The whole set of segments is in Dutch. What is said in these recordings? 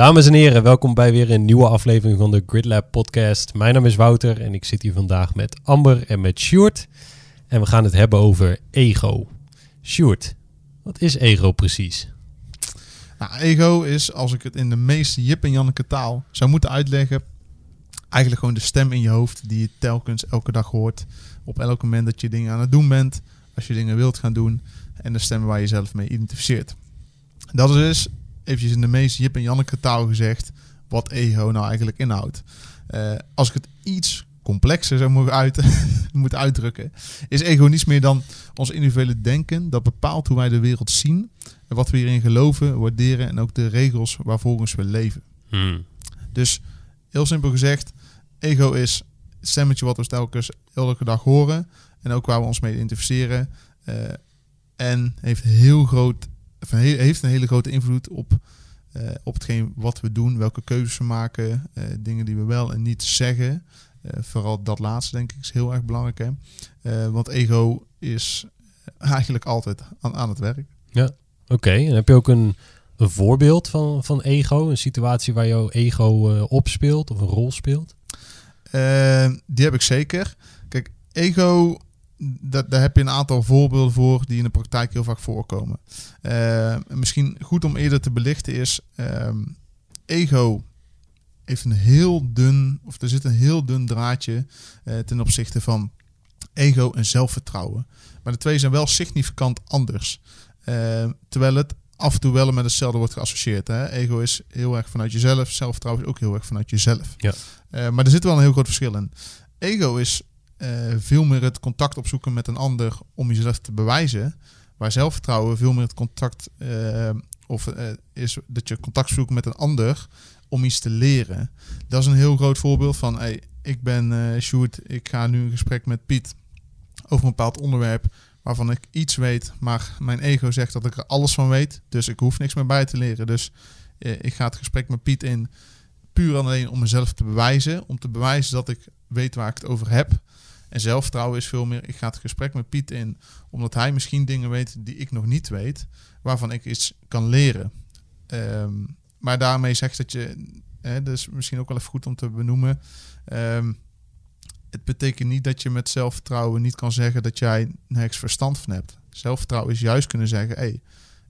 Dames en heren, welkom bij weer een nieuwe aflevering van de GridLab podcast. Mijn naam is Wouter en ik zit hier vandaag met Amber en met Sjoerd. En we gaan het hebben over ego. Sjoerd, wat is ego precies? Nou, ego is, als ik het in de meest Jip en Janneke taal zou moeten uitleggen, eigenlijk gewoon de stem in je hoofd die je telkens elke dag hoort. Op elk moment dat je dingen aan het doen bent, als je dingen wilt gaan doen en de stem waar je jezelf mee identificeert. Dat is dus, eventjes in de meest Jip en Janneke taal gezegd, wat ego nou eigenlijk inhoudt. Uh, als ik het iets complexer zou moeten, uit, moeten uitdrukken, is ego niets meer dan ons individuele denken dat bepaalt hoe wij de wereld zien en wat we hierin geloven, waarderen en ook de regels waarvolgens we leven. Hmm. Dus heel simpel gezegd, ego is het stemmetje wat we telkens elke dag horen en ook waar we ons mee identificeren. Uh, en heeft, heel groot, heeft een hele grote invloed op, uh, op hetgeen wat we doen, welke keuzes we maken, uh, dingen die we wel en niet zeggen. vooral dat laatste denk ik is heel erg belangrijk. Hè? want ego is eigenlijk altijd aan, aan het werk. Ja, oké. En heb je ook een, voorbeeld van, van ego? Een situatie waar jouw ego uh, opspeelt of een rol speelt? Uh, die heb ik zeker. Kijk, ego, dat, daar heb je een aantal voorbeelden voor die in de praktijk heel vaak voorkomen. Uh, misschien goed om eerder te belichten is, um, ego heeft een heel dun, of er zit een heel dun draadje uh, ten opzichte van ego en zelfvertrouwen. Maar de twee zijn wel significant anders. Terwijl het af en toe wel met hetzelfde wordt geassocieerd. Hè? Ego is heel erg vanuit jezelf, zelfvertrouwen is ook heel erg vanuit jezelf. Ja. Uh, maar er zit wel een heel groot verschil in. Ego is uh, veel meer het contact opzoeken met een ander om jezelf te bewijzen. Waar zelfvertrouwen veel meer het contact uh, of is dat je contact zoekt met een ander om iets te leren. Dat is een heel groot voorbeeld van hey, ik ben uh, Sjoerd, ik ga nu een gesprek met Piet over een bepaald onderwerp waarvan ik iets weet, maar mijn ego zegt dat ik er alles van weet. Dus ik hoef niks meer bij te leren. Dus eh, ik ga het gesprek met Piet in puur alleen om mezelf te bewijzen. Om te bewijzen dat ik weet waar ik het over heb. En zelfvertrouwen is veel meer, ik ga het gesprek met Piet in omdat hij misschien dingen weet die ik nog niet weet, waarvan ik iets kan leren. Um, maar daarmee zegt dat je, hè, dus misschien ook wel even goed om te benoemen. Um, het betekent niet dat je met zelfvertrouwen niet kan zeggen dat jij nergens verstand van hebt. Zelfvertrouwen is juist kunnen zeggen: hé, hey,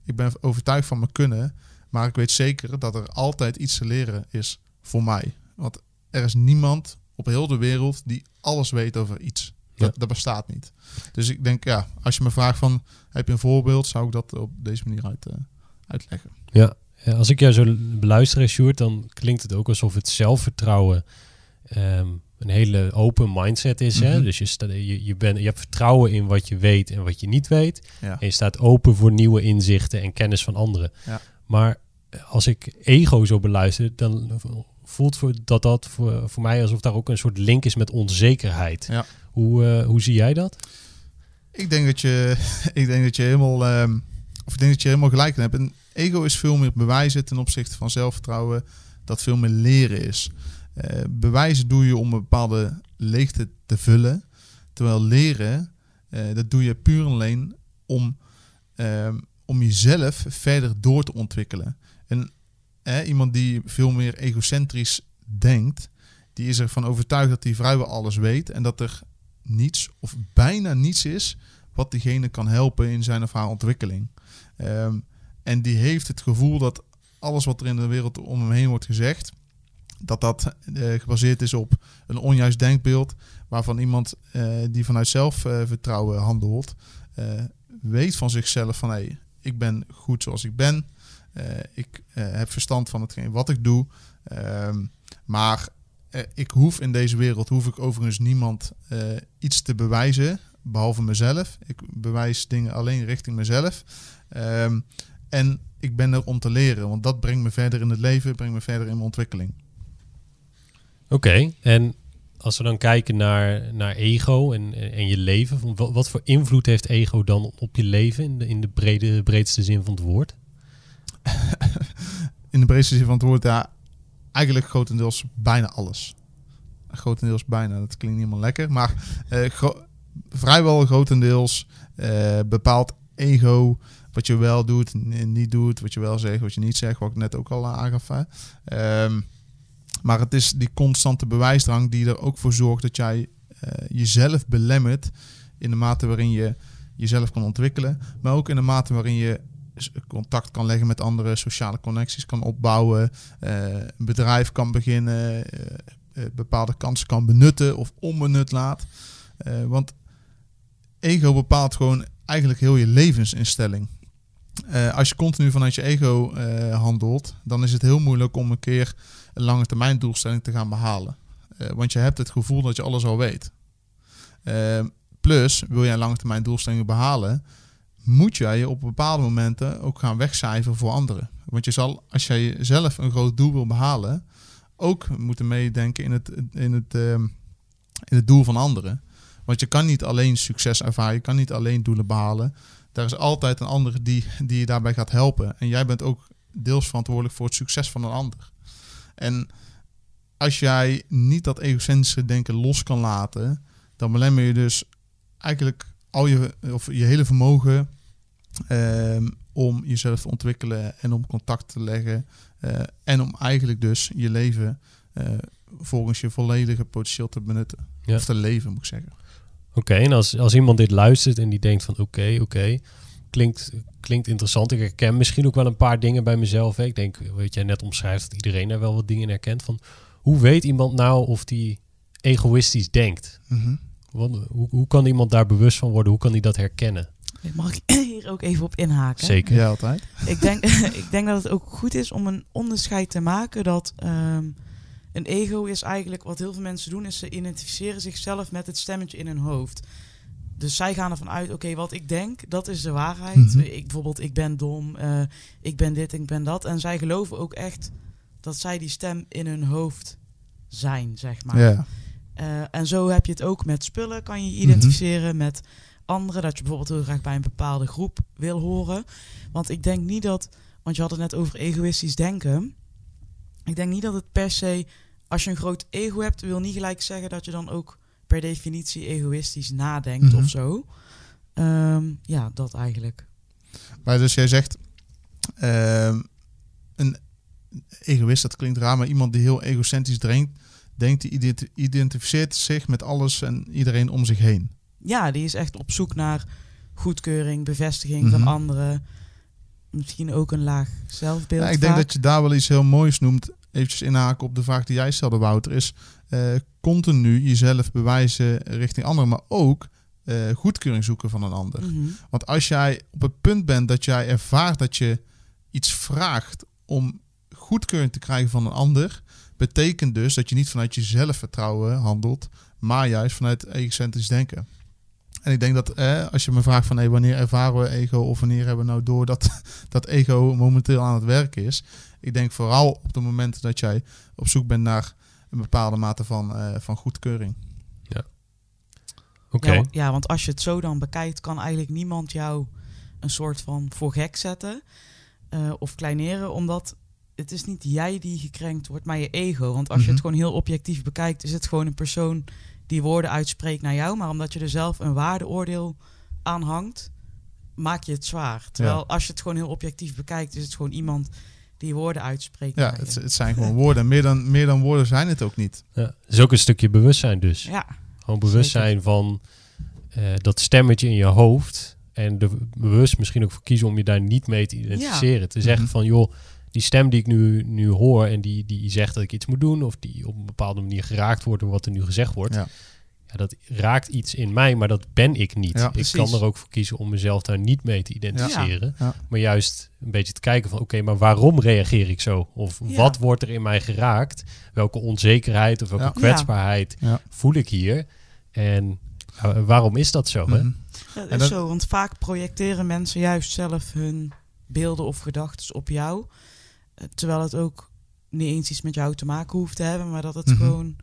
ik ben overtuigd van mijn kunnen, maar ik weet zeker dat er altijd iets te leren is voor mij. Want er is niemand op heel de wereld die alles weet over iets. Ja. Dat, dat, bestaat niet. Dus ik denk, ja, als je me vraagt van, heb je een voorbeeld, zou ik dat op deze manier uit, uh, uitleggen. Ja. als ik jou zo beluister, Sjoerd, dan klinkt het ook alsof het zelfvertrouwen um, een hele open mindset is. Mm -hmm. hè? Dus je, sta, je, je, ben, je hebt vertrouwen in wat je weet en wat je niet weet. Ja. En je staat open voor nieuwe inzichten en kennis van anderen. Ja. Maar als ik ego zo beluister, dan voelt voor, dat dat voor, voor mij alsof daar ook een soort link is met onzekerheid. Ja. Hoe, uh, hoe zie jij dat? Ik denk dat je, ik denk dat je helemaal, um, of ik denk dat je helemaal gelijk hebt. En ego is veel meer bewijzen ten opzichte van zelfvertrouwen, dat veel meer leren is. Uh, bewijzen doe je om een bepaalde leegte te vullen. Terwijl leren, uh, dat doe je puur alleen om, uh, om jezelf verder door te ontwikkelen. En iemand die veel meer egocentrisch denkt, die is ervan overtuigd dat hij vrijwel alles weet. En dat er niets of bijna niets is wat diegene kan helpen in zijn of haar ontwikkeling. Um, en die heeft het gevoel dat alles wat er in de wereld om hem heen wordt gezegd, dat dat uh, gebaseerd is op een onjuist denkbeeld, waarvan iemand uh, die vanuit zelfvertrouwen handelt, weet van zichzelf van hé, hey, ik ben goed zoals ik ben, ik heb verstand van hetgeen wat ik doe, ehm, maar ik hoef in deze wereld, hoef ik overigens niemand iets te bewijzen, behalve mezelf. Ik bewijs dingen alleen richting mezelf. Um, en ik ben er om te leren, want dat brengt me verder in het leven, brengt me verder in mijn ontwikkeling. Oké, en als we dan kijken naar, naar ego en, en je leven, wat, voor invloed heeft ego dan op je leven in de, in de brede, breedste zin van het woord? in de breedste zin van het woord, ja, eigenlijk grotendeels bijna alles. Grotendeels bijna, dat klinkt niet helemaal lekker, maar gro vrijwel grotendeels uh, bepaalt ego, wat je wel doet niet doet, wat je wel zegt, wat je niet zegt, wat ik net ook al aangaf. Hè. Ehm, maar het is die constante bewijsdrang die er ook voor zorgt dat jij eh, jezelf belemmert in de mate waarin je jezelf kan ontwikkelen, maar ook in de mate waarin je contact kan leggen met andere sociale connecties kan opbouwen, uh, een bedrijf kan beginnen, uh, bepaalde kansen kan benutten of onbenut laat. want ego bepaalt gewoon eigenlijk heel je levensinstelling. als je continu vanuit je ego handelt, dan is het heel moeilijk om een keer een lange termijn doelstelling te gaan behalen. want je hebt het gevoel dat je alles al weet. plus, wil je een lange termijn doelstellingen behalen, moet jij op bepaalde momenten ook gaan wegcijferen voor anderen. Want je zal, als jij zelf een groot doel wil behalen, ook moeten meedenken in het, in het, ehm, in het doel van anderen. Want je kan niet alleen succes ervaren, je kan niet alleen doelen behalen. Daar is altijd een ander die, die je daarbij gaat helpen. En jij bent ook deels verantwoordelijk voor het succes van een ander. En als jij niet dat egocentrische denken los kan laten, dan belemmer je dus eigenlijk al je, of je hele vermogen ehm, om jezelf te ontwikkelen en om contact te leggen. Uh, en om eigenlijk dus je leven uh, volgens je volledige potentieel te benutten. Ja. Of te leven, moet ik zeggen. Oké, en als, als iemand dit luistert en die denkt van oké, oké, klinkt, klinkt interessant. Ik herken misschien ook wel een paar dingen bij mezelf. Ik denk, weet jij net omschrijft dat iedereen daar wel wat dingen in herkent. Van hoe weet iemand nou of die egoïstisch denkt? Mm hoe, hoe kan iemand daar bewust van worden? Hoe kan hij dat herkennen? Mag ik hier ook even op inhaken? Zeker. Ja, altijd. Ik denk, ik denk dat het ook goed is om een onderscheid te maken dat ehm, een ego is eigenlijk wat heel veel mensen doen, is ze identificeren zichzelf met het stemmetje in hun hoofd. Dus zij gaan ervan uit, oké, wat ik denk, dat is de waarheid. Mhm. ik, bijvoorbeeld, ik ben dom, uh, ik ben dit, ik ben dat. En zij geloven ook echt dat zij die stem in hun hoofd zijn, zeg maar. Uh, en zo heb je het ook met spullen, kan je identificeren mm met anderen. Dat je bijvoorbeeld heel graag bij een bepaalde groep wil horen. Want ik denk niet dat, want je had het net over egoïstisch denken. Ik denk niet dat het per se, als je een groot ego hebt, wil niet gelijk zeggen dat je dan ook per definitie egoïstisch nadenkt mm of zo. Um, ja, dat eigenlijk. Maar dus jij zegt, um, een egoïst, dat klinkt raar, maar iemand die heel egocentrisch denkt, denkt, die identificeert zich met alles en iedereen om zich heen. Ja, die is echt op zoek naar goedkeuring, bevestiging van mhm. anderen. Misschien ook een laag zelfbeeld. Ja, ik denk dat je daar wel iets heel moois noemt. Eventjes inhaken op de vraag die jij stelde, Wouter. Is uh, continu jezelf bewijzen richting anderen, maar ook uh, goedkeuring zoeken van een ander. Mhm. Want als jij op het punt bent dat jij ervaart dat je iets vraagt om goedkeuring te krijgen van een ander, betekent dus dat je niet vanuit je zelfvertrouwen handelt, maar juist vanuit egocentrisch denken. En ik denk dat eh, als je me vraagt van hey, wanneer ervaren we ego of wanneer hebben we nou door dat, dat ego momenteel aan het werk is. Ik denk vooral op de momenten dat jij op zoek bent naar een bepaalde mate van, uh, van goedkeuring. Ja. Oké. Ja, ja, want als je het zo dan bekijkt, kan eigenlijk niemand jou een soort van voor gek zetten uh, of kleineren, omdat het is niet jij die gekrenkt wordt, maar je ego. Want als je het mhm. gewoon heel objectief bekijkt, is het gewoon een persoon die woorden uitspreekt naar jou. Maar omdat je er zelf een waardeoordeel aan hangt, maak je het zwaar. Terwijl als je het gewoon heel objectief bekijkt, is het gewoon iemand die woorden uitspreekt. Ja, het, het, zijn gewoon woorden. Meer dan, meer dan woorden zijn het ook niet. Ja, het is ook een stukje bewustzijn dus. Ja. Gewoon bewustzijn van uh, dat stemmetje in je hoofd. En er bewust misschien ook voor kiezen om je daar niet mee te identificeren. Te zeggen mhm. van, joh, die stem die ik nu, nu hoor en die, die zegt dat ik iets moet doen, of die op een bepaalde manier geraakt wordt door wat er nu gezegd wordt. Ja. ja dat raakt iets in mij, maar dat ben ik niet. Ja, ik kan er ook voor kiezen om mezelf daar niet mee te identificeren. Ja, maar juist een beetje te kijken van oké, maar waarom reageer ik zo? Of wat wordt er in mij geraakt? Welke onzekerheid of welke kwetsbaarheid voel ik hier? En waarom is dat zo? hè? Mhm. Dat is zo, want vaak projecteren mensen juist zelf hun beelden of gedachten op jou. Terwijl het ook niet eens iets met jou te maken hoeft te hebben, maar dat het mhm. gewoon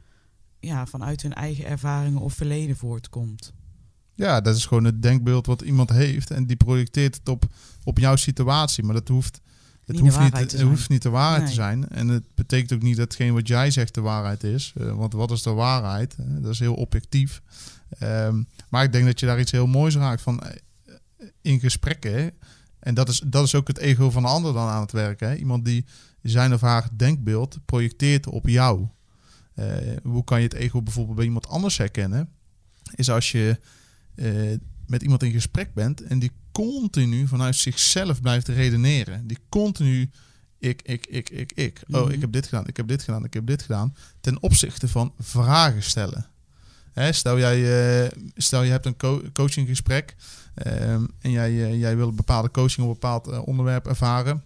ja, vanuit hun eigen ervaringen of verleden voortkomt. Ja, dat is gewoon het denkbeeld wat iemand heeft en die projecteert het op, op jouw situatie. Maar dat hoeft, het hoeft, niet, het hoeft niet de waarheid te zijn. En het betekent ook niet dat hetgeen wat jij zegt de waarheid is. Uh, want wat is de waarheid? Uh, dat is heel objectief. Um, maar ik denk dat je daar iets heel moois raakt van. Uh, in gesprekken, en dat is, dat is ook het ego van de ander dan aan het werk. Hè? Iemand die zijn of haar denkbeeld projecteert op jou. Eh, hoe kan je het ego bijvoorbeeld bij iemand anders herkennen? Is als je eh, met iemand in gesprek bent en die continu vanuit zichzelf blijft redeneren. Die continu ik, ik, ik, ik, ik. Oh, Mhm. ik heb dit gedaan, ik heb dit gedaan, ik heb dit gedaan. Ten opzichte van vragen stellen. Hè, stel, jij, eh, stel je hebt een co coachinggesprek ehm, en jij, eh, jij wil bepaalde coaching op een bepaald eh, onderwerp ervaren.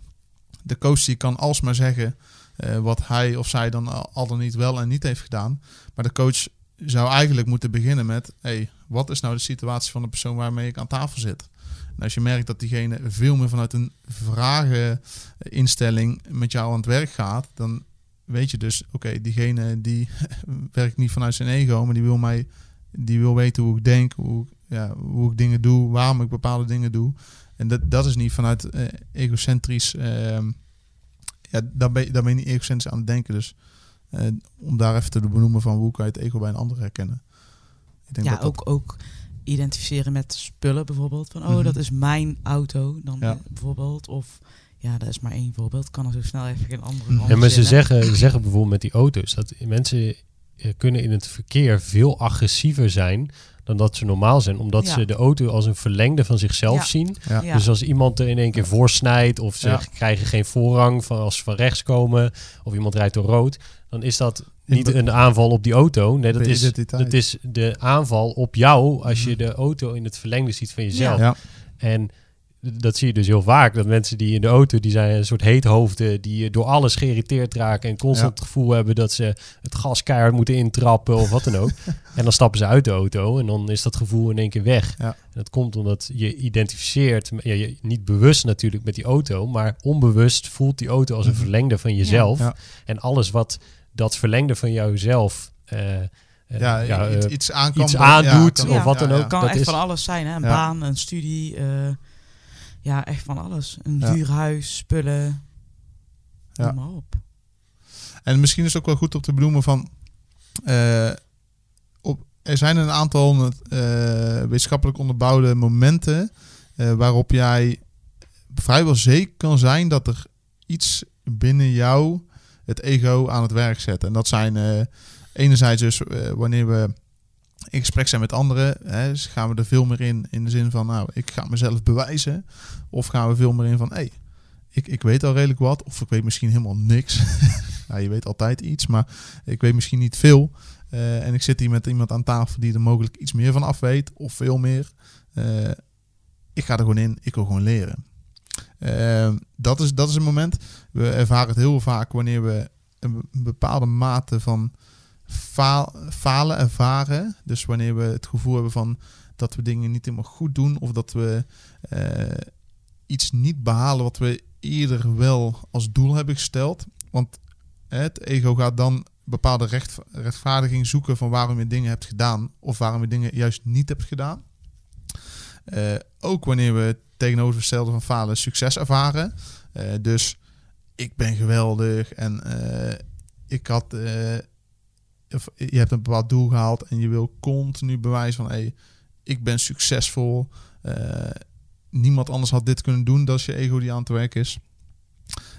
De coach kan alsmaar zeggen eh, wat hij of zij dan al, al dan niet wel en niet heeft gedaan. Maar de coach zou eigenlijk moeten beginnen met: hey, wat is nou de situatie van de persoon waarmee ik aan tafel zit? En als je merkt dat diegene veel meer vanuit een vrageninstelling met jou aan het werk gaat, dan weet je dus, oké, diegene die werkt niet vanuit zijn ego, maar die wil mij, die wil weten hoe ik denk, hoe, ik- ja, hoe ik dingen doe, waarom ik bepaalde dingen doe. En dat, dat is niet vanuit eh, egocentrisch, ehm, ja, daar ben, je, daar ben je niet egocentrisch aan het denken. Dus eh, om daar even te benoemen van hoe kan je het ego bij een ander herkennen. Ik denk Ja, dat dat- ook, ook identificeren met spullen bijvoorbeeld. Van, oh, Mhm. dat is mijn auto dan Ja. bijvoorbeeld. Of, ja, dat is maar één voorbeeld. Kan er zo snel even geen andere Ja, Ja, maar ze zeggen, ze zeggen bijvoorbeeld met die auto's dat mensen eh, kunnen in het verkeer veel agressiever zijn dan dat ze normaal zijn, omdat Ja. ze de auto als een verlengde van zichzelf Ja. zien. Ja. Dus als iemand er in één keer voorsnijdt of ze Ja. krijgen geen voorrang van als ze van rechts komen of iemand rijdt door rood, dan is dat niet een aanval op die auto. Nee, dat de is, dat is de aanval op jou als je Mhm. de auto in het verlengde ziet van jezelf. ja. En dat zie je dus heel vaak. Dat mensen die in de auto, die zijn een soort heethoofden, die door alles geïrriteerd raken en constant Ja. het gevoel hebben dat ze het gas keihard moeten intrappen of wat dan ook. en dan stappen ze uit de auto en dan is dat gevoel in één keer weg. Ja. En dat komt omdat je identificeert, ja, je, niet bewust natuurlijk met die auto, maar onbewust voelt die auto als een Mhm. verlengde van jezelf. Ja. En alles wat dat verlengde van jouzelf eh, eh, ja, ja, iets, eh, iets, aandoet kan- of wat dan ook. Het kan dat echt is- van alles zijn, hè? Een Ja. baan, een studie, eh, ja, echt van alles. Een Ja. duur huis, spullen, Ja. noem maar op. En misschien is het ook wel goed om te benoemen van... eh, op, er zijn een aantal eh, wetenschappelijk onderbouwde momenten... eh, waarop jij vrijwel zeker kan zijn dat er iets binnen jou het ego aan het werk zet. En dat zijn enerzijds dus wanneer we in gesprek zijn met anderen, hè, dus gaan we er veel meer in, in de zin van, nou, ik ga mezelf bewijzen. Of gaan we veel meer in van, hé, hey, ik, ik weet al redelijk wat, of ik weet misschien helemaal niks. ja, je weet altijd iets, maar ik weet misschien niet veel. Eh, en ik zit hier met iemand aan tafel die er mogelijk iets meer van af weet, of veel meer. Eh, ik ga er gewoon in, ik wil gewoon leren. Eh, dat, is, dat is een moment. We ervaren het heel vaak wanneer we een be- bepaalde mate van falen ervaren. Dus wanneer we het gevoel hebben van dat we dingen niet helemaal goed doen, of dat we eh, iets niet behalen wat we eerder wel als doel hebben gesteld. Want het ego gaat dan bepaalde recht, rechtvaardiging zoeken van waarom je dingen hebt gedaan of waarom je dingen juist niet hebt gedaan. Eh, ook wanneer we tegenovergestelde van falen succes ervaren. Eh, dus ik ben geweldig en ik had, je hebt een bepaald doel gehaald en je wil continu bewijzen van hey, ik ben succesvol. Eh, niemand anders had dit kunnen doen. Is je ego die aan het werk is.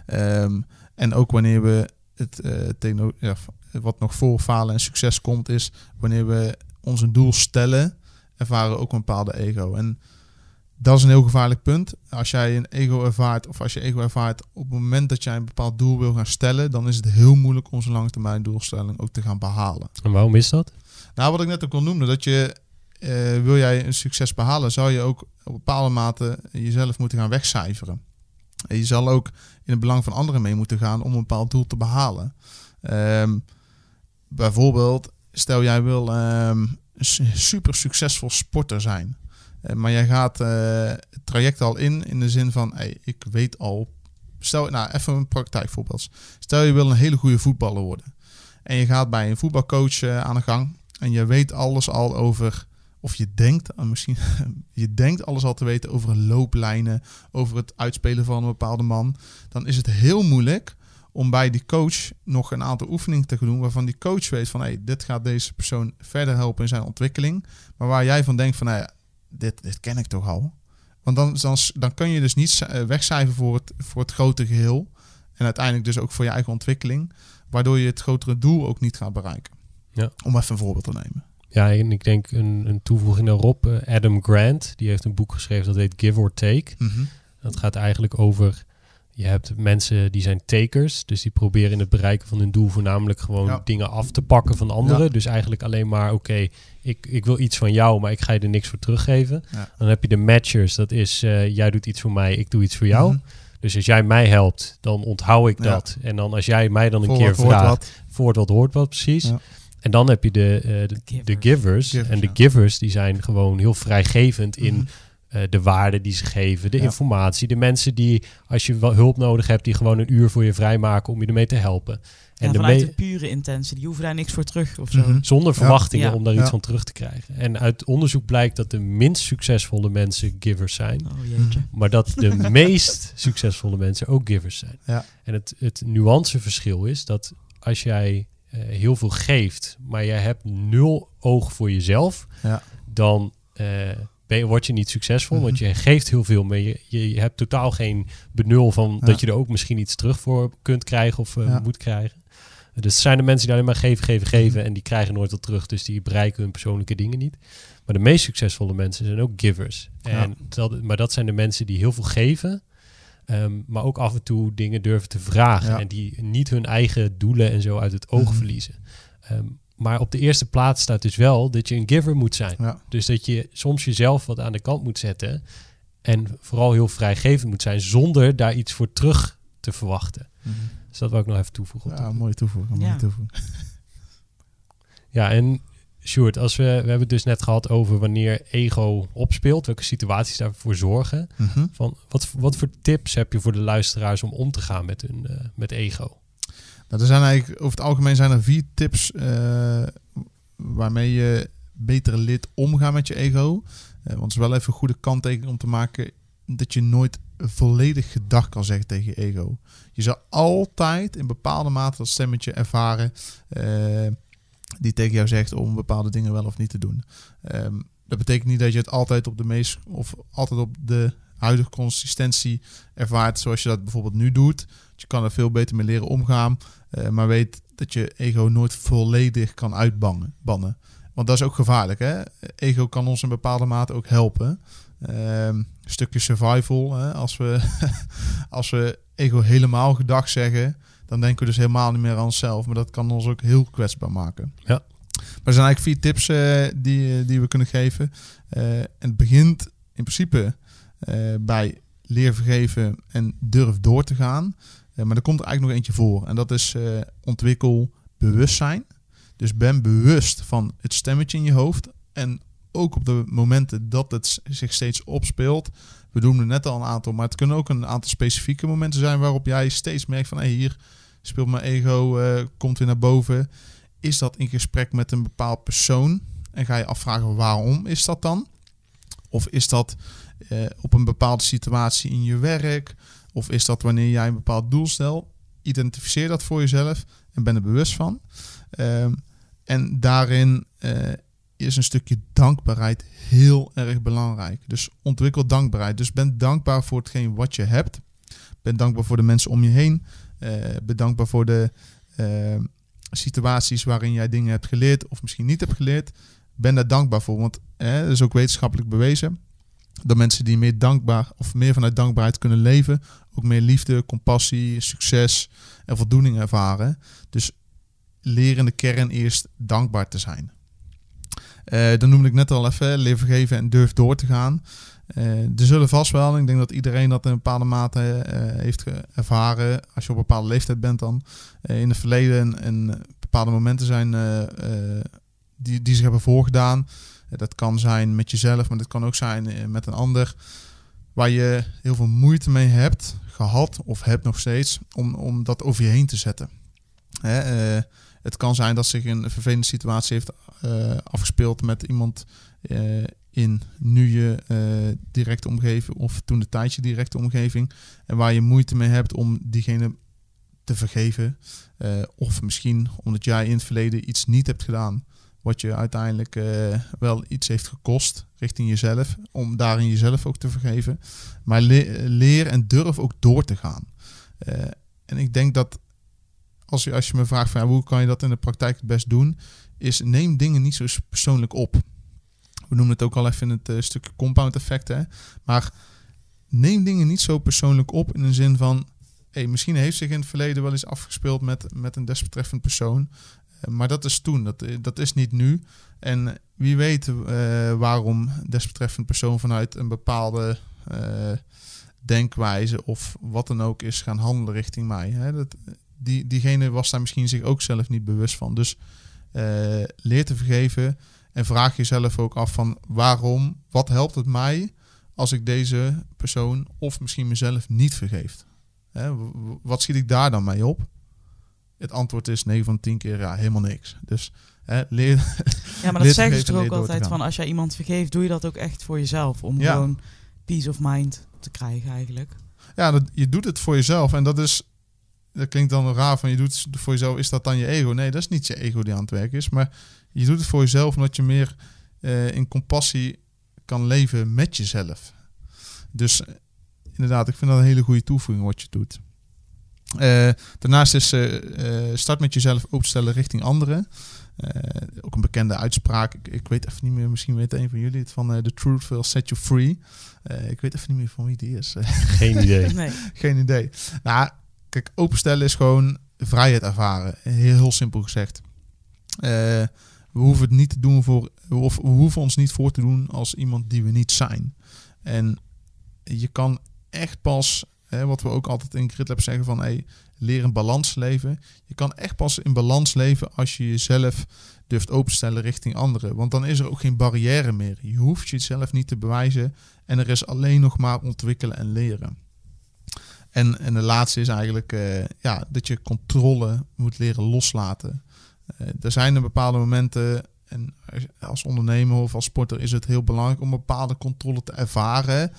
Ehm, en ook wanneer we het tegenover, ja, wat nog voor falen en succes komt, is wanneer we ons een doel stellen, ervaren we ook een bepaalde ego. En dat is een heel gevaarlijk punt. Als jij een ego ervaart, of als je ego ervaart op het moment dat jij een bepaald doel wil gaan stellen, dan is het heel moeilijk om zo'n lange termijn doelstelling ook te gaan behalen. En waarom is dat? Nou, wat ik net ook al noemde, dat je eh, wil jij een succes behalen, zou je ook op bepaalde mate jezelf moeten gaan wegcijferen. En je zal ook in het belang van anderen mee moeten gaan om een bepaald doel te behalen. Ehm, bijvoorbeeld, stel jij wil een su- super succesvol sporter zijn. Eh, maar jij gaat eh, het traject al in, in de zin van, hey, ik weet al... Stel, nou, even een praktijkvoorbeeld. Stel je wil een hele goede voetballer worden. En je gaat bij een voetbalcoach eh, aan de gang. En je weet alles al over, of je denkt, misschien, je denkt alles al te weten over looplijnen, over het uitspelen van een bepaalde man. Dan is het heel moeilijk om bij die coach nog een aantal oefeningen te doen waarvan die coach weet van, hey, dit gaat deze persoon verder helpen in zijn ontwikkeling. Maar waar jij van denkt van, nou ja, dit, dit ken ik toch al. Want dan, dan, dan kun je dus niet uh, wegcijferen voor het, voor het grote geheel. En uiteindelijk dus ook voor je eigen ontwikkeling. Waardoor je het grotere doel ook niet gaat bereiken. Ja. Om even een voorbeeld te nemen. Ja, en ik denk een, een toevoeging daarop. Uh, Adam Grant, die heeft een boek geschreven dat heet Give or Take. Mhm. Dat gaat eigenlijk over je hebt mensen die zijn takers, dus die proberen in het bereiken van hun doel voornamelijk gewoon Ja. dingen af te pakken van anderen. Ja. Dus eigenlijk alleen maar, oké, ik, ik wil iets van jou, maar ik ga je er niks voor teruggeven. Ja. Dan heb je de matchers, dat is eh, jij doet iets voor mij, ik doe iets voor jou. Mhm. Dus als jij mij helpt, dan onthoud ik Ja. dat. En dan als jij mij dan een Voor keer wat vraagt, wat. voor wat hoort wat precies. Ja. En dan heb je de, eh, de, givers. de givers. Givers, En de ja. givers die zijn gewoon heel vrijgevend in Mhm. Eh, de waarde die ze geven, de Ja. informatie, de mensen die, als je wel hulp nodig hebt, die gewoon een uur voor je vrijmaken om je ermee te helpen. En de vanuit me- de pure intentie. Die hoeven daar niks voor terug of zo. Mhm. zonder verwachtingen Ja. om daar iets Ja. van terug te krijgen. En uit onderzoek blijkt dat de minst succesvolle mensen givers zijn, Oh jeetje. maar dat de meest succesvolle mensen ook givers zijn. Ja. En het, het nuanceverschil is dat als jij eh, heel veel geeft, maar jij hebt nul oog voor jezelf, Ja. dan eh, ben word je niet succesvol. Want Mhm. je geeft heel veel, maar je, je, hebt totaal geen benul van Ja. dat je er ook misschien iets terug voor kunt krijgen of eh, Ja. moet krijgen. Dus zijn de mensen die alleen maar geven, geven, geven Mhm. en die krijgen nooit wat terug. Dus die bereiken hun persoonlijke dingen niet. Maar de meest succesvolle mensen zijn ook givers. En dat, maar dat zijn de mensen die heel veel geven, ehm, maar ook af en toe dingen durven te vragen. En die niet hun eigen doelen en zo uit het oog Mhm. verliezen. Ehm, maar op de eerste plaats staat dus wel dat je een giver moet zijn. Ja. Dus dat je soms jezelf wat aan de kant moet zetten. En vooral heel vrijgevend moet zijn zonder daar iets voor terug te verwachten. Mhm. Dus dat wil ik nog even toevoegen. Ja, dit mooie toevoeging. Ja. Mooie toevoeging. Ja, en Sjoerd, als we, we hebben het dus net gehad over wanneer ego opspeelt, welke situaties daarvoor zorgen. Mhm. Van, wat, wat voor tips heb je voor de luisteraars om om te gaan met hun eh, met ego? Nou, er zijn eigenlijk over het algemeen zijn er vier tips eh, waarmee je beter leert omgaan met je ego. Eh, want het is wel even een goede kanttekening om te maken dat je nooit volledig gedag kan zeggen tegen je ego. Je zal altijd in bepaalde mate dat stemmetje ervaren eh, die tegen jou zegt om bepaalde dingen wel of niet te doen. Ehm, dat betekent niet dat je het altijd op de meest of altijd op de huidige consistentie ervaart zoals je dat bijvoorbeeld nu doet. Je kan er veel beter mee leren omgaan. Eh, maar weet dat je ego nooit volledig kan uitbannen. Bannen. Want dat is ook gevaarlijk. Hè? Ego kan ons in bepaalde mate ook helpen. Ehm, een stukje survival. Hè? Als, we, als we ego helemaal gedag zeggen, dan denken we dus helemaal niet meer aan onszelf. Maar dat kan ons ook heel kwetsbaar maken. Ja. Maar er zijn eigenlijk vier tips eh, die, die we kunnen geven. Eh, en het begint in principe bij leer vergeven en durf door te gaan. Eh, maar er komt er eigenlijk nog eentje voor. En dat is eh, ontwikkel bewustzijn. Dus ben bewust van het stemmetje in je hoofd. En ook op de momenten dat het zich steeds opspeelt. We noemden net al een aantal, maar het kunnen ook een aantal specifieke momenten zijn waarop jij steeds merkt van hey, hier speelt mijn ego, eh, komt weer naar boven. Is dat in gesprek met een bepaald persoon? En ga je afvragen waarom is dat dan? Of is dat eh, op een bepaalde situatie in je werk? Of is dat wanneer jij een bepaald doel stelt? Identificeer dat voor jezelf en ben er bewust van. Ehm, en daarin eh, is een stukje dankbaarheid heel erg belangrijk. Dus ontwikkel dankbaarheid. Dus ben dankbaar voor hetgeen wat je hebt. Ben dankbaar voor de mensen om je heen. Eh ben dankbaar voor de situaties waarin jij dingen hebt geleerd of misschien niet hebt geleerd. Ben daar dankbaar voor. Want eh, dat is ook wetenschappelijk bewezen. Dat mensen die meer dankbaar of meer vanuit dankbaarheid kunnen leven, ook meer liefde, compassie, succes en voldoening ervaren. Dus leer in de kern eerst dankbaar te zijn. Eh, dan noemde ik net al even, leer vergeven en durf door te gaan. Eh, er zullen vast wel, ik denk dat iedereen dat in een bepaalde mate eh, heeft ervaren, als je op een bepaalde leeftijd bent dan, in het verleden en, bepaalde momenten zijn die, die zich hebben voorgedaan. Dat kan zijn met jezelf, maar dat kan ook zijn eh, met een ander, waar je heel veel moeite mee hebt gehad of hebt nog steeds, om, om dat over je heen te zetten. Hè, eh, het kan zijn dat zich een vervelende situatie heeft eh, afgespeeld met iemand in nu je directe omgeving of toen de tijdje directe omgeving en waar je moeite mee hebt om diegene te vergeven. Of misschien omdat jij in het verleden iets niet hebt gedaan wat je uiteindelijk eh, wel iets heeft gekost richting jezelf, om daarin jezelf ook te vergeven. Maar le- leer en durf ook door te gaan. Eh, en ik denk dat als je, als je me vraagt van ja, hoe kan je dat in de praktijk het best doen, is neem dingen niet zo persoonlijk op. We noemen het ook al even in het eh, stukje compound effect, hè. Maar neem dingen niet zo persoonlijk op in de zin van, hey, misschien heeft zich in het verleden wel eens afgespeeld met, met een desbetreffend persoon. Eh, maar dat is toen, dat, eh, dat is niet nu. En wie weet eh, waarom desbetreffend persoon vanuit een bepaalde denkwijze of wat dan ook is gaan handelen richting mij. Hè? Dat, die, diegene was daar misschien zich ook zelf niet bewust van. Dus leer te vergeven en vraag jezelf ook af van waarom, wat helpt het mij als ik deze persoon of misschien mezelf niet vergeef? Hè? Wat schiet ik daar dan mee op? Het antwoord is 9 van 10 keer ja, helemaal niks. Dus hè, leer, Ja, maar dat zeggen ze leer ook altijd van als jij iemand vergeeft, doe je dat ook echt voor jezelf. Om Ja. gewoon peace of mind te krijgen eigenlijk. Ja, dat, je doet het voor jezelf. En dat is. Dat klinkt dan raar van je doet het voor jezelf. Is dat dan je ego? Nee, dat is niet je ego die aan het werk is. Maar je doet het voor jezelf omdat je meer eh, in compassie kan leven met jezelf. Dus eh, inderdaad, ik vind dat een hele goede toevoeging wat je doet. Eh, daarnaast is eh, eh, start met jezelf openstellen richting anderen. Eh, ook een bekende uitspraak. Ik, ik weet even niet meer, misschien weet een van jullie het van eh, The Truth Will Set You Free. Eh, ik weet even niet meer van wie die is. Geen idee. Nee. Geen idee. Nou, kijk, openstellen is gewoon vrijheid ervaren. Heel, heel simpel gezegd. Eh, we hoeven het niet te doen voor, of we hoeven ons niet voor te doen als iemand die we niet zijn. En je kan echt pas, wat we ook altijd in GridLab zeggen van, hey, leer een balans leven. Je kan echt pas in balans leven als je jezelf durft openstellen richting anderen. Want dan is er ook geen barrière meer. Je hoeft jezelf niet te bewijzen en er is alleen nog maar ontwikkelen en leren. En, en de laatste is eigenlijk eh, ja, dat je controle moet leren loslaten. Eh, er zijn er bepaalde momenten, en als- ondernemer of als sporter is het heel belangrijk om bepaalde controle te ervaren.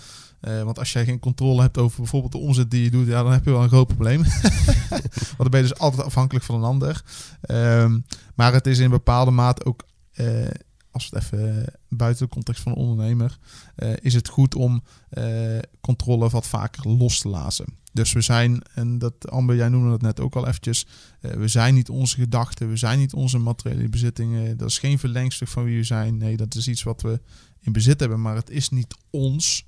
Eh, want als jij geen controle hebt over bijvoorbeeld de omzet die je doet, ja, dan heb je wel een groot probleem. want dan ben je dus altijd afhankelijk van een ander. Ehm, maar het is in bepaalde mate ook, eh, als we het even buiten de context van een ondernemer, eh, is het goed om controle wat vaker los te laten. Dus we zijn, en dat Amber, jij noemde dat net ook al eventjes, we zijn niet onze gedachten, we zijn niet onze materiële bezittingen. Dat is geen verlengstuk van wie we zijn. Nee, dat is iets wat we in bezit hebben, maar het is niet ons.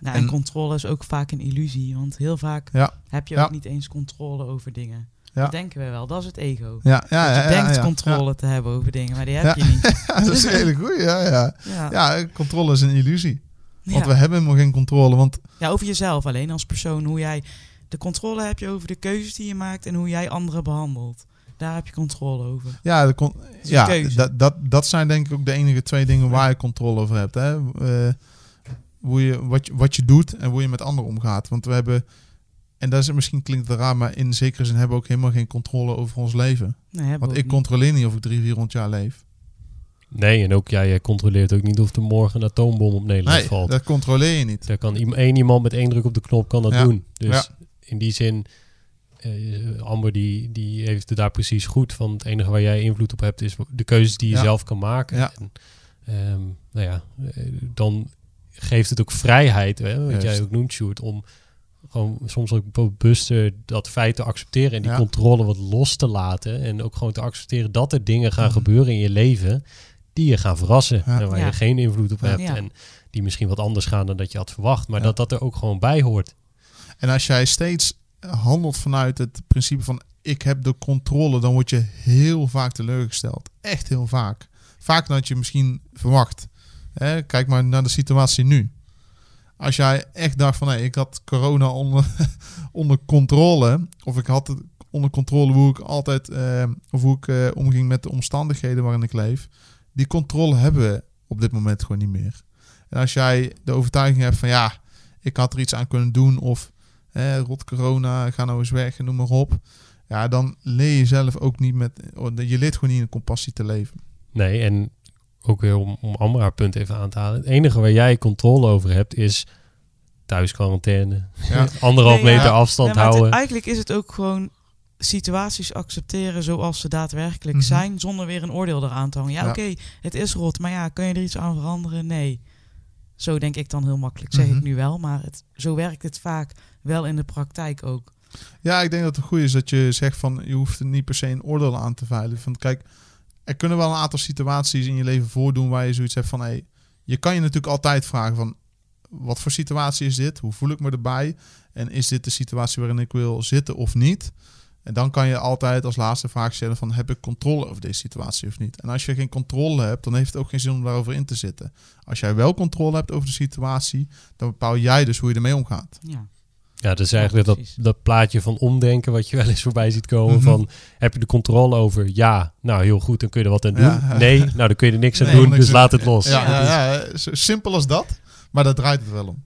Nou, en, En- controle is ook vaak een illusie. Want heel vaak Ja. heb je Ja. ook niet eens controle over dingen. Ja. Dat denken we wel. Dat is het ego. Ja, ja, dat je denkt controle te hebben over dingen, maar die heb je niet. Dat is hele goeie, ja, ja. Ja. Controle is een illusie. Want we hebben helemaal geen controle, want ja, over jezelf alleen als persoon. Hoe jij de controle heb je over de keuzes die je maakt en hoe jij anderen behandelt. Daar heb je controle over. Ja, de con- ja dat, dat, dat zijn denk ik ook de enige twee dingen waar je controle over hebt. Hè? Eh, hoe je, wat, je, wat je doet en hoe je met anderen omgaat. Want we hebben, en dat is misschien klinkt het raar, maar in zekere zin hebben we ook helemaal geen controle over ons leven. Nee, Want ik controleer niet of ik drie, 400 jaar leef. Nee, en ook jij, jij controleert ook niet of er morgen een atoombom op Nederland Nee, valt. dat controleer je niet. Daar kan één iemand met één druk op de knop kan dat Ja. doen. Dus Ja. in die zin, eh, Amber die, die heeft het daar precies goed. Van het enige waar jij invloed op hebt is de keuzes die je Ja. zelf kan maken. Ja. En, ehm, nou ja, eh, dan geeft het ook vrijheid, hè, wat jij ook noemt, Sjoerd, om gewoon soms ook bewuster dat feit te accepteren en die Ja. controle wat los te laten. En ook gewoon te accepteren dat er dingen gaan Mhm. gebeuren in je leven die je gaan verrassen. Ja. En waar Ja. je geen invloed op Ja. hebt. Ja. En die misschien wat anders gaan dan dat je had verwacht. Maar Ja. dat dat er ook gewoon bij hoort. En als jij steeds handelt vanuit het principe van ik heb de controle, dan word je heel vaak teleurgesteld. Echt heel vaak. Vaker dan dat je misschien verwacht. Hè, kijk maar naar de situatie nu. Als jij echt dacht van nee, ik had corona onder, onder controle, of ik had het onder controle hoe ik altijd, eh, of hoe ik eh, omging met de omstandigheden waarin ik leef, die controle hebben we op dit moment gewoon niet meer. En als jij de overtuiging hebt van ja, ik had er iets aan kunnen doen, of rot corona, ga nou eens weg en noem maar op. Ja, dan leer je zelf ook niet met, je leert gewoon niet in compassie te leven. Nee, en ook weer om, om haar punt even aan te halen. Het enige waar jij controle over hebt is thuisquarantaine. Ja. Anderhalf Nee, ja. meter afstand Ja, maar het- houden. eigenlijk is het ook gewoon situaties accepteren zoals ze daadwerkelijk Mhm. zijn, zonder weer een oordeel eraan te hangen. Ja, Ja. oké, het is rot, maar ja, kan je er iets aan veranderen? Nee. Zo denk ik dan heel makkelijk, zeg Mhm. ik nu wel, maar het, zo werkt het vaak wel in de praktijk ook. Ja, ik denk dat het goed is dat je zegt van je hoeft er niet per se een oordeel aan te veilen. Van kijk, er kunnen wel een aantal situaties in je leven voordoen waar je zoiets hebt van hey, je kan je natuurlijk altijd vragen van wat voor situatie is dit? Hoe voel ik me erbij? En is dit de situatie waarin ik wil zitten of niet? En dan kan je altijd als laatste vraag stellen van heb ik controle over deze situatie of niet? En als je geen controle hebt, dan heeft het ook geen zin om daarover in te zitten. Als jij wel controle hebt over de situatie, dan bepaal jij dus hoe je ermee omgaat. Ja. Ja, dus eigenlijk Ja, dat, precies. dat plaatje van omdenken wat je wel eens voorbij ziet komen Mhm. van heb je de controle over? Ja, nou heel goed, dan kun je er wat aan doen. Ja. Nee, nou dan kun je er niks aan Nee, doen, dus laat het los. Ja, ja, ja, zo simpel als dat. Maar daar draait het wel om.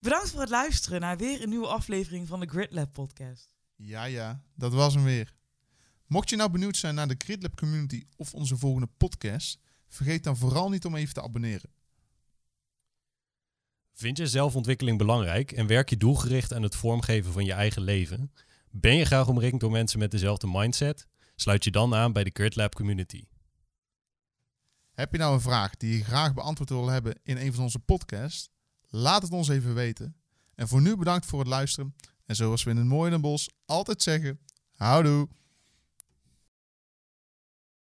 Bedankt voor het luisteren naar weer een nieuwe aflevering van de Grid Lab podcast. Ja, ja, dat was hem weer. Mocht je nou benieuwd zijn naar de GridLab community of onze volgende podcast, vergeet dan vooral niet om even te abonneren. Vind je zelfontwikkeling belangrijk en werk je doelgericht aan het vormgeven van je eigen leven? Ben je graag omringd door mensen met dezelfde mindset? Sluit je dan aan bij de Grid Lab community. Heb je nou een vraag die je graag beantwoord wil hebben in een van onze podcasts? Laat het ons even weten. En voor nu bedankt voor het luisteren. En zoals we in het mooie Den Bosch altijd zeggen, houdoe!